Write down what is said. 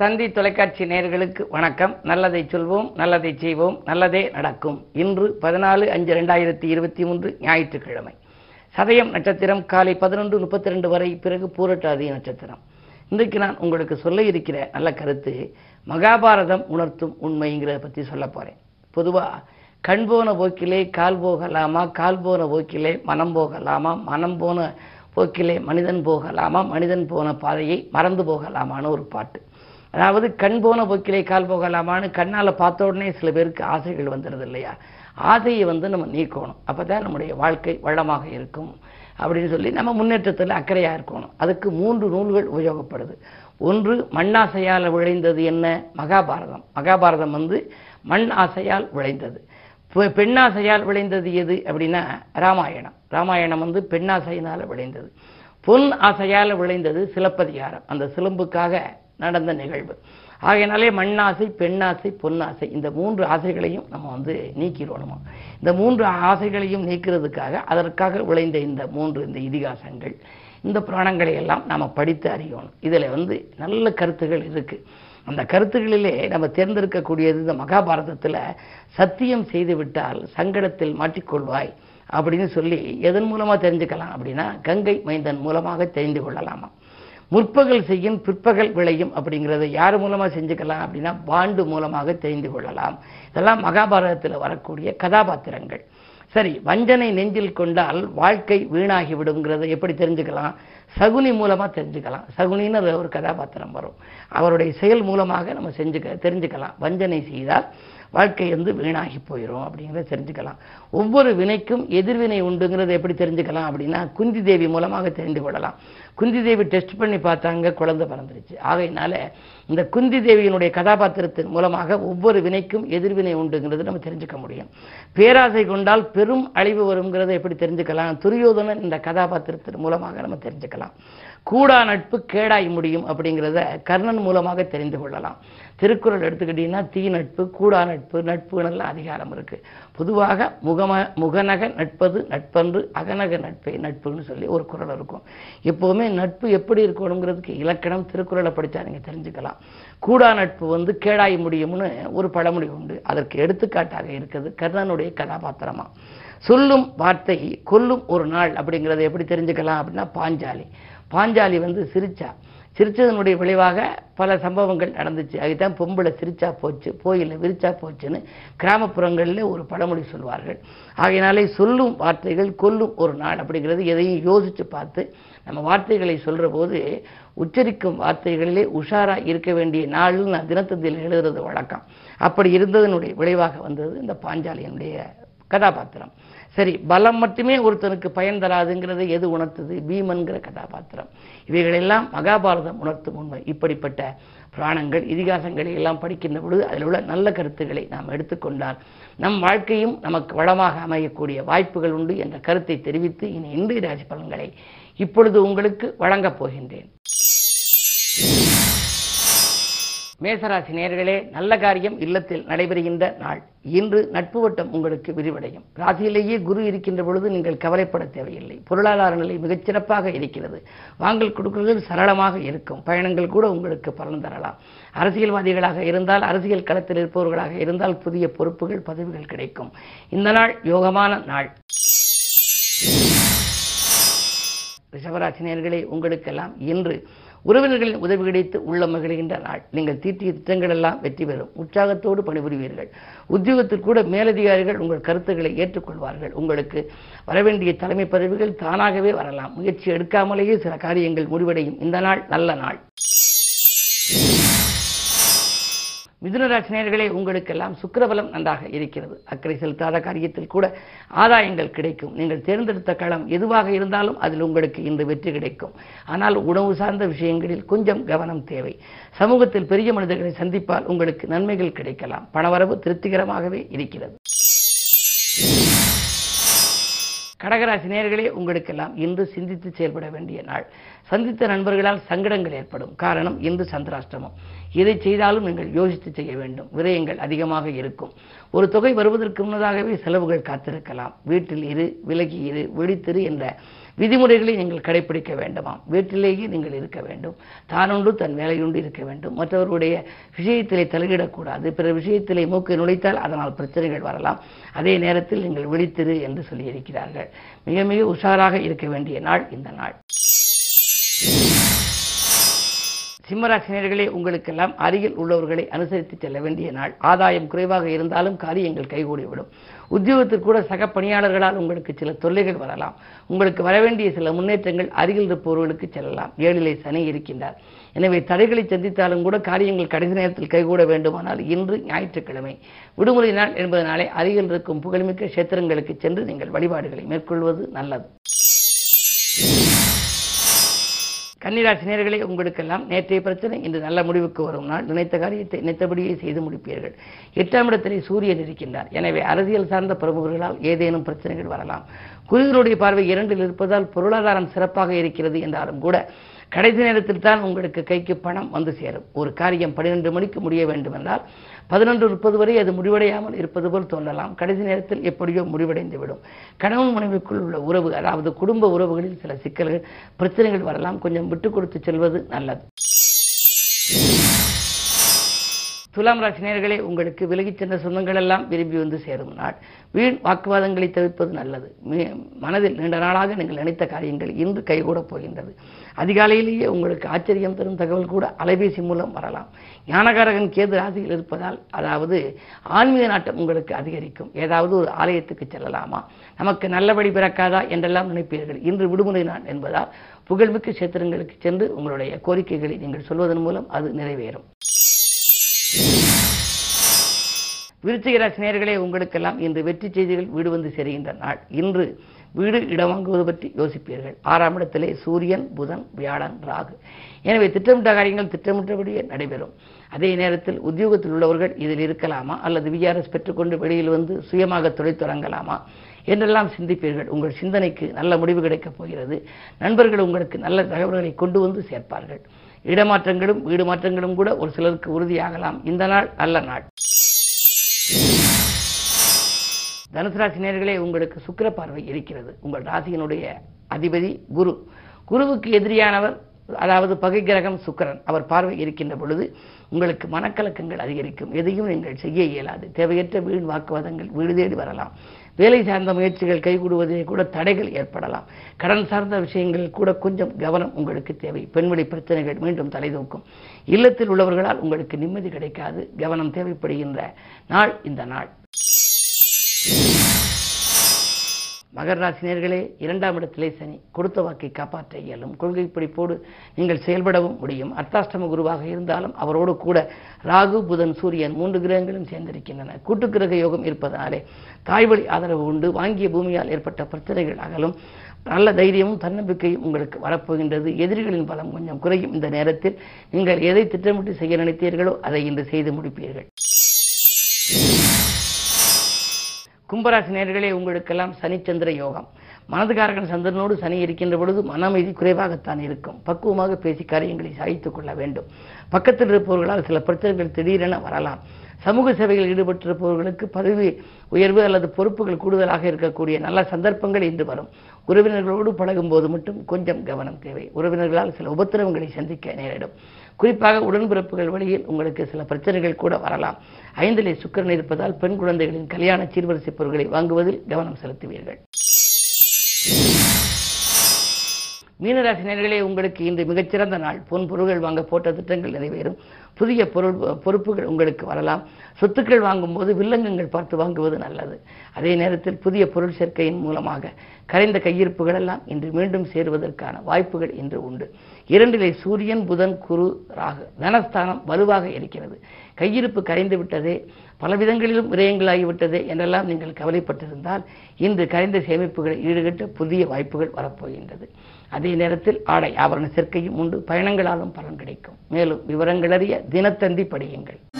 தந்தி தொலைக்காட்சி நேயர்களுக்கு வணக்கம். நல்லதை சொல்வோம் நல்லதை செய்வோம் நல்லதே நடக்கும். இன்று பதினாலு அஞ்சு ரெண்டாயிரத்தி இருபத்தி மூன்று ஞாயிற்றுக்கிழமை. சதயம் நட்சத்திரம் காலை பதினொன்று முப்பத்தி ரெண்டு வரை பிறகு பூரட்டாதி நட்சத்திரம். இன்றைக்கு நான் உங்களுக்கு சொல்ல இருக்கிற நல்ல கருத்து மகாபாரதம் உணர்த்தும் உண்மைங்கிறத பற்றி சொல்ல போகிறேன் பொதுவாக கண் போன போக்கிலே கால் போகலாமா கால் போன போக்கிலே மனம் போகலாமா மனம் போன போக்கிலே மனிதன் போகலாமா மனிதன் போன பாதையை மறந்து போகலாமான்னு ஒரு பாட்டு. அதாவது கண் போன போக்கிலே கால் போகலாமான்னு கண்ணால் பார்த்த உடனே சில பேருக்கு ஆசைகள் வந்துடுது இல்லையா? ஆசையை வந்து நம்ம நீக்கணும். அப்போ தான் நம்முடைய வாழ்க்கை வளமாக இருக்கும் அப்படின்னு சொல்லி நம்ம முன்னேற்றத்தில் அக்கறையாக இருக்கணும். அதுக்கு மூன்று நூல்கள் உபயோகப்படுது. ஒன்று மண்ணாசையால் விளைந்தது என்ன? மகாபாரதம். மகாபாரதம் வந்து மண் ஆசையால் விளைந்தது. பெண்ணாசையால் விளைந்தது எது அப்படின்னா ராமாயணம். ராமாயணம் வந்து பெண்ணாசையினால் விளைந்தது. பொன் ஆசையால் விளைந்தது சிலப்பதிகாரம். அந்த சிலம்புக்காக நடந்த நிகழ்வு. ஆகையினாலே மண்ணாசை பெண்ணாசை பொன்னாசை இந்த மூன்று ஆசைகளையும் நம்ம வந்து நீக்கிடணுமா இந்த மூன்று ஆசைகளையும் நீக்கிறதுக்காக அதற்காக விளைந்த இந்த மூன்று இந்த இதிகாசங்கள் இந்த புராணங்களை எல்லாம் நாம் படித்து அறியணும். இதில் வந்து நல்ல கருத்துகள் இருக்குது அந்த கருத்துகளிலே நம்ம தேர்ந்தெடுக்கக்கூடியது இந்த மகாபாரதத்தில் சத்தியம் செய்துவிட்டால் சங்கடத்தில் மாட்டிக்கொள்வாய் அப்படின்னு சொல்லி எதன் மூலமாக தெரிஞ்சுக்கலாம் அப்படின்னா கங்கை மைந்தன் மூலமாக தெரிந்து கொள்ளலாமா? முற்பகல் செய்யும் பிற்பகல் விளையும் அப்படிங்கிறத யார் மூலமாக செஞ்சுக்கலாம் அப்படின்னா பாண்டு மூலமாக தெரிந்து கொள்ளலாம். இதெல்லாம் மகாபாரதத்தில் வரக்கூடிய கதாபாத்திரங்கள். சரி வஞ்சனை நெஞ்சில் கொண்டால் வாழ்க்கை வீணாகி விடுங்கிறத எப்படி தெரிஞ்சுக்கலாம்? சகுனி மூலமாக தெரிஞ்சுக்கலாம். சகுனின்னு அதுல ஒரு கதாபாத்திரம் வரும். அவருடைய செயல் மூலமாக நம்ம செஞ்சுக்க தெரிஞ்சுக்கலாம். வஞ்சனை செய்தால் வாழ்க்கை வந்து வீணாகி போயிடும் அப்படிங்கிறத தெரிஞ்சுக்கலாம். ஒவ்வொரு வினைக்கும் எதிர்வினை உண்டுங்கிறத எப்படி தெரிஞ்சுக்கலாம் அப்படின்னா குந்தி தேவி மூலமாக தெரிந்து கொள்ளலாம். குந்தி தேவி டெஸ்ட் பண்ணி பார்த்தாங்க குழந்தை பிறந்துருச்சு. ஆகையினால இந்த குந்தி தேவியினுடைய கதாபாத்திரத்தின் மூலமாக ஒவ்வொரு வினைக்கும் எதிர்வினை உண்டுங்கிறது நம்ம தெரிஞ்சுக்க முடியும். பேராசை கொண்டால் பெரும் அழிவு வருங்கிறத எப்படி தெரிஞ்சுக்கலாம்? துரியோதனன் இந்த கதாபாத்திரத்தின் மூலமாக நம்ம தெரிஞ்சுக்கலாம். கூடா நட்பு கேடாய் முடியும் அப்படிங்கிறத கர்ணன் மூலமாக தெரிந்து கொள்ளலாம். திருக்குறள் எடுத்துக்கிட்டீங்கன்னா தீ நட்பு கூடா நட்பு நட்புன்னெல்லாம் அதிகாரம் இருக்கு. பொதுவாக முகம முகநக நட்பது நட்பன்று அகநக நட்பை நட்புன்னு சொல்லி ஒரு குறள் இருக்கும். எப்போவுமே நட்பு எப்படி இருக்கணுங்கிறதுக்கு இலக்கணம் திருக்குறளை படித்தா நீங்கள் தெரிஞ்சுக்கலாம். கூடா நட்பு வந்து கேடாய் முடியும்னு ஒரு பழமொழி உண்டு. அதற்கு எடுத்துக்காட்டாக இருக்கிறது கர்ணனுடைய கதாபாத்திரமாக சொல்லும் வார்த்தை கொல்லும் ஒரு நாள் அப்படிங்கிறத எப்படி தெரிஞ்சுக்கலாம் அப்படின்னா பாஞ்சாலி. பாஞ்சாலி வந்து சிரிச்சா. சிரிச்சதனுடைய விளைவாக பல சம்பவங்கள் நடந்துச்சு. அதுதான் பொம்பளை சிரிச்சா போச்சு கோயிலில் விரிச்சா போச்சுன்னு கிராமப்புறங்களில் ஒரு பழமொழி சொல்வார்கள். ஆகையினாலே சொல்லும் வார்த்தைகள் கொல்லும் ஒரு நாள் அப்படிங்கிறது எதையும் யோசித்து பார்த்து நம்ம வார்த்தைகளை சொல்கிற போது உச்சரிக்கும் வார்த்தைகளிலே உஷாராக இருக்க வேண்டிய நாள்னு நான் தினத்தந்தியில் எழுதுறது வழக்கம். அப்படி இருந்ததனுடைய விளைவாக வந்தது இந்த பாஞ்சாலியனுடைய கதாபாத்திரம். சரி பலம் மட்டுமே ஒருத்தனுக்கு பயன் தராதுங்கிறது எது உணர்த்துது? பீமன்கிற கதாபாத்திரம். இவைகளெல்லாம் மகாபாரதம் உணர்த்தும் உண்மை. இப்படிப்பட்ட புராணங்கள் இதிகாசங்களை எல்லாம் படிக்கின்ற பொழுது அதில் உள்ள நல்ல கருத்துக்களை நாம் எடுத்துக்கொண்டால் நம் வாழ்க்கையும் நமக்கு வளமாக அமையக்கூடிய வாய்ப்புகள் உண்டு என்ற கருத்தை தெரிவித்து இனி இந்திய ராசி பலன்களை இப்பொழுது உங்களுக்கு வழங்கப் போகின்றேன். மேசராசி நேர்களே நல்ல காரியம் இல்லத்தில் நடைபெறுகின்ற நாள். இன்று நட்பு வட்டம் உங்களுக்கு விரிவடையும். ராசியிலேயே குரு இருக்கின்ற பொழுது நீங்கள் கவலைப்பட தேவையில்லை. பொருளாதார நிலை மிகச்சிறப்பாக இருக்கிறது. வாங்கல் கொடுக்கல்கள் சரளமாக இருக்கும். பயணங்கள் கூட உங்களுக்கு பலன் தரலாம். அரசியல்வாதிகளாக இருந்தால் அரசியல் களத்தில் இருப்பவர்களாக இருந்தால் புதிய பொறுப்புகள் பதவிகள் கிடைக்கும். இந்த நாள் யோகமான நாள். ரிஷபராசினியர்களே உங்களுக்கெல்லாம் இன்று உறவினர்களின் உதவி கிடைத்து உள்ள மகிழ்கின்ற நாள். நீங்கள் தீட்டிய திட்டங்கள் எல்லாம் வெற்றி பெறும். உற்சாகத்தோடு பணிபுரிவீர்கள். உத்தியோகத்தில் கூட மேலதிகாரிகள் உங்கள் கருத்துக்களை ஏற்றுக்கொள்வார்கள். உங்களுக்கு வரவேண்டிய தலைமை பதவிகள் தானாகவே வரலாம். முயற்சி எடுக்காமலேயே சில காரியங்கள் முடிவடையும். இந்த நாள் நல்ல நாள். மிதுனராசினியர்களே உங்களுக்கெல்லாம் சுக்கரபலம் நன்றாக இருக்கிறது. அக்கறை செலுத்தாத காரியத்தில் கூட ஆதாயங்கள் கிடைக்கும். நீங்கள் தேர்ந்தெடுத்த களம் எதுவாக இருந்தாலும் அதில் உங்களுக்கு இன்று வெற்றி கிடைக்கும். ஆனால் உணவு சார்ந்த விஷயங்களில் கொஞ்சம் கவனம் தேவை. சமூகத்தில் பெரிய மனிதர்களை சந்திப்பால் உங்களுக்கு நன்மைகள் கிடைக்கலாம். பணவரவு திருப்திகரமாகவே இருக்கிறது. கடகராசி நேர்களே உங்களுக்கெல்லாம் இன்று சிந்தித்து செயல்பட வேண்டிய நாள். சந்தித்த நண்பர்களால் சங்கடங்கள் ஏற்படும். காரணம் இன்று சந்திராஷ்டமம் எதை செய்தாலும் நீங்கள் யோசித்து செய்ய வேண்டும். விரயங்கள் அதிகமாக இருக்கும். ஒரு தொகை வருவதற்கு முன்னதாகவே செலவுகள் காத்திருக்கலாம். வீட்டில் இரு விலகி இரு விழித்திரு என்ற விதிமுறைகளை நீங்கள் கடைபிடிக்க வேண்டுமாம். வீட்டிலேயே நீங்கள் இருக்க வேண்டும். தானுண்டு தன் வேலையுண்டு இருக்க வேண்டும். மற்றவர்களுடைய விஷயத்திலே தலையிடக்கூடாது. பிற விஷயத்திலே மூக்கு நுழைத்தால் அதனால் பிரச்சனைகள் வரலாம். அதே நேரத்தில் நீங்கள் விழித்திரு என்று சொல்லியிருக்கிறார்கள். மிக மிக உஷாராக இருக்க வேண்டிய நாள் இந்த நாள். சிம்மராசினியர்களே உங்களுக்கெல்லாம் அருகில் உள்ளவர்களை அனுசரித்து செல்ல வேண்டிய நாள். ஆதாயம் குறைவாக இருந்தாலும் காரியங்கள் கைகூடிவிடும். உத்தியோகத்தில் கூட சக பணியாளர்களால் உங்களுக்கு சில தொல்லைகள் வரலாம். உங்களுக்கு வரவேண்டிய சில முன்னேற்றங்கள் அருகில் இருப்பவர்களுக்கு செல்லலாம். ஏழிலே சனி இருக்கின்றார். எனவே தடைகளை சந்தித்தாலும் கூட காரியங்கள் கடைசி நேரத்தில் கைகூட வேண்டுமானால் இன்று ஞாயிற்றுக்கிழமை. விடுமுறை நாள் என்பதனாலே அருகில் இருக்கும் புகழ்மிக்க கஷேத்திரங்களுக்கு சென்று நீங்கள் வழிபாடுகளை மேற்கொள்வது நல்லது. கன்னிராசினியர்களே உங்களுக்கெல்லாம் நேற்றைய பிரச்சனை இன்று நல்ல முடிவுக்கு வரும் நாள். நினைத்த காரியத்தை நினைத்தபடியே செய்து முடிப்பீர்கள். எட்டாம் இடத்திலே சூரியன் இருக்கின்றார். எனவே அரசியல் சார்ந்த பிரமுகர்களால் ஏதேனும் பிரச்சனைகள் வரலாம். குருவினுடைய பார்வை இரண்டில் இருப்பதால் பொருளாதாரம் சிறப்பாக இருக்கிறது என்றாலும் கூட கடைசி நேரத்தில் தான் உங்களுக்கு கைக்கு பணம் வந்து சேரும். ஒரு காரியம் பன்னிரெண்டு மணிக்கு முடிய வேண்டும் என்றால் பதினொன்று முப்பது வரை அது முடிவடையாமல் இருப்பது போல் தோன்றலாம். கடைசி நேரத்தில் எப்படியோ முடிவடைந்து விடும் கணவன் மனைவிக்குள் உள்ள உறவு அதாவது குடும்ப உறவுகளில் சில சிக்கல்கள் பிரச்சனைகள் வரலாம். கொஞ்சம் விட்டு கொடுத்து செல்வது நல்லது. துலாம் ராசி நேர்களே உங்களுக்கு விலகிச் சென்ற சொந்தங்கள் எல்லாம் விரும்பி வந்து சேரும் நாள். வீண் வாக்குவாதங்களை தவிர்ப்பது நல்லது. மனதில் நீண்ட நாளாக நீங்கள் நினைத்த காரியங்கள் இன்று கைகூடப் போகின்றது. அதிகாலையிலேயே உங்களுக்கு ஆச்சரியம் தரும் தகவல் கூட அலைபேசி மூலம் வரலாம். ஞானகாரகன் கேது ராசியில் இருப்பதால் அதாவது ஆன்மீக நாட்டம் உங்களுக்கு அதிகரிக்கும். ஏதாவது ஒரு ஆலயத்துக்கு செல்லலாமா? நமக்கு நல்லபடி பிறக்காதா என்றெல்லாம் நினைப்பீர்கள். இன்று விடுமுறை நாள் என்பதால் புகழ்மிக்க கஷேத்திரங்களுக்கு சென்று உங்களுடைய கோரிக்கைகளை நீங்கள் சொல்வதன் மூலம் அது நிறைவேறும். விருச்சிக உங்களுக்கெல்லாம் இன்று வெற்றி செய்திகள் வீடு வந்து சேருகின்ற நாள். இன்று வீடு இடம் வாங்குவது பற்றி யோசிப்பீர்கள். ஆறாம் இடத்திலே சூரியன் புதன் வியாழன் ராகு. எனவே திட்டமிட்ட காரியங்கள் திட்டமிட்டபடியே நடைபெறும். அதே நேரத்தில் உத்தியோகத்தில் உள்ளவர்கள் இதில் இருக்கலாமா? அல்லது விஆர்எஸ் பெற்றுக்கொண்டு வெளியில் வந்து சுயமாக தொழில் தொடங்கலாமா? என்றெல்லாம் சிந்திப்பீர்கள். உங்கள் சிந்தனைக்கு நல்ல முடிவு கிடைக்கப் போகிறது. நண்பர்கள் உங்களுக்கு நல்ல தகவல்களை கொண்டு வந்து சேர்ப்பார்கள். இடமாற்றங்களும் வீடு மாற்றங்களும் கூட ஒரு சிலருக்கு உறுதியாகலாம். இந்த நாள் நல்ல நாள். தனுசு ராசி உங்களுக்கு சுக்கிர பார்வை இருக்கிறது. உங்கள் ராசியினுடைய அதிபதி குரு. குருவுக்கு எதிரியானவர் அதாவது பகை கிரகம் சுக்கிரன். அவர் பார்வை இருக்கின்ற பொழுது உங்களுக்கு மனக்கலக்கங்கள் அதிகரிக்கும். எதையும் நீங்கள் செய்ய இயலாது. தேவையற்ற வீண் வாக்குவாதங்கள் வீடு தேடி வரலாம். வேலை சார்ந்த முயற்சிகள் கைகூடுவதிலே கூட தடைகள் ஏற்படலாம். கடன் சார்ந்த விஷயங்களில் கூட கொஞ்சம் கவனம் உங்களுக்கு தேவை. பெண்வெளி பிரச்சனைகள் மீண்டும் தலைதூக்கும். இல்லத்தில் உள்ளவர்களால் உங்களுக்கு நிம்மதி கிடைக்காது. கவனம் தேவைப்படுகின்ற நாள் இந்த நாள். மகர ராசினியர்களே இரண்டாம் இடத்திலே சனி கொடுத்த வாக்கை காப்பாற்ற இயலும். கொள்கை பிடிப்போடு நீங்கள் செயல்படவும் முடியும். அர்த்தாஷ்டம குருவாக இருந்தாலும் அவரோடு கூட ராகு புதன் சூரியன் மூன்று கிரகங்களும் சேர்ந்திருக்கின்றன. கூட்டு கிரக யோகம் இருப்பதாலே தாய்வழி ஆதரவு உண்டு. வாங்கிய பூமியால் ஏற்பட்ட பிரச்சனைகள் அகலும். நல்ல தைரியமும் தன்னம்பிக்கையும் உங்களுக்கு வரப்போகின்றது. எதிரிகளின் பலம் கொஞ்சம் குறையும். இந்த நேரத்தில் நீங்கள் எதை திட்டமிட்டு செய்ய நினைத்தீர்களோ அதை இன்று செய்து முடிப்பீர்கள். கும்பராசி நேர்களே உங்களுக்கெல்லாம் சனிச்சந்திர யோகம். மனதுகாரகன் சந்திரனோடு சனி இருக்கின்ற பொழுது மன அமைதி குறைவாகத்தான் இருக்கும். பக்குவமாக பேசி காரியங்களை சாதித்துக் கொள்ள வேண்டும். பக்கத்தில் இருப்பவர்களால் சில பிரச்சனைகள் திடீரென வரலாம். சமூக சேவையில் ஈடுபட்டிருப்பவர்களுக்கு பதவி உயர்வு அல்லது பொறுப்புகள் கூடுதலாக இருக்கக்கூடிய நல்ல சந்தர்ப்பங்கள் இன்று வரும். உறவினர்களோடு பழகும் போது மட்டும் கொஞ்சம் கவனம் தேவை. உறவினர்களால் சில உபத்திரவங்களை சந்திக்க நேரிடும். குறிப்பாக உடன்பிறப்புகள் வழியில் உங்களுக்கு சில பிரச்சனைகள் கூட வரலாம். ஐந்திலே சுக்கிரன் இருப்பதால் பெண் குழந்தைகளின் கல்யாண சீர்வரிசை பொருட்களை வாங்குவதில் கவனம் செலுத்துவீர்கள். மீனராசி நேர்களே உங்களுக்கு இன்று மிகச்சிறந்த நாள். பொன் பொருள்கள் வாங்க போட்ட திட்டங்கள் நிறைவேறும். புதிய பொருள் பொறுப்புகள் உங்களுக்கு வரலாம். சொத்துக்கள் வாங்கும்போது வில்லங்கங்கள் பார்த்து வாங்குவது நல்லது. அதே நேரத்தில் புதிய பொருள் சேர்க்கையின் மூலமாக கரைந்த கையிருப்புகள் எல்லாம் இன்று மீண்டும் சேருவதற்கான வாய்ப்புகள் இன்று உண்டு. இரண்டிலே சூரியன் புதன் குரு ராகு. தனஸ்தானம் வலுவாக இருக்கிறது. கையிருப்பு கரைந்து விட்டதே. பல விதங்களிலும் விரயங்களாகிவிட்டதே என்றெல்லாம் நீங்கள் கவலைப்பட்டிருந்தால் இன்று கரைந்த சேமிப்புகளை ஈடுகட்ட புதிய வாய்ப்புகள் வரப்போகின்றது. அதே நேரத்தில் ஆடை ஆபரண சேர்க்கையும் உண்டு. பயணங்களாலும் பலன் கிடைக்கும். மேலும் விவரங்களறிய தினத்தந்தி படியுங்கள்.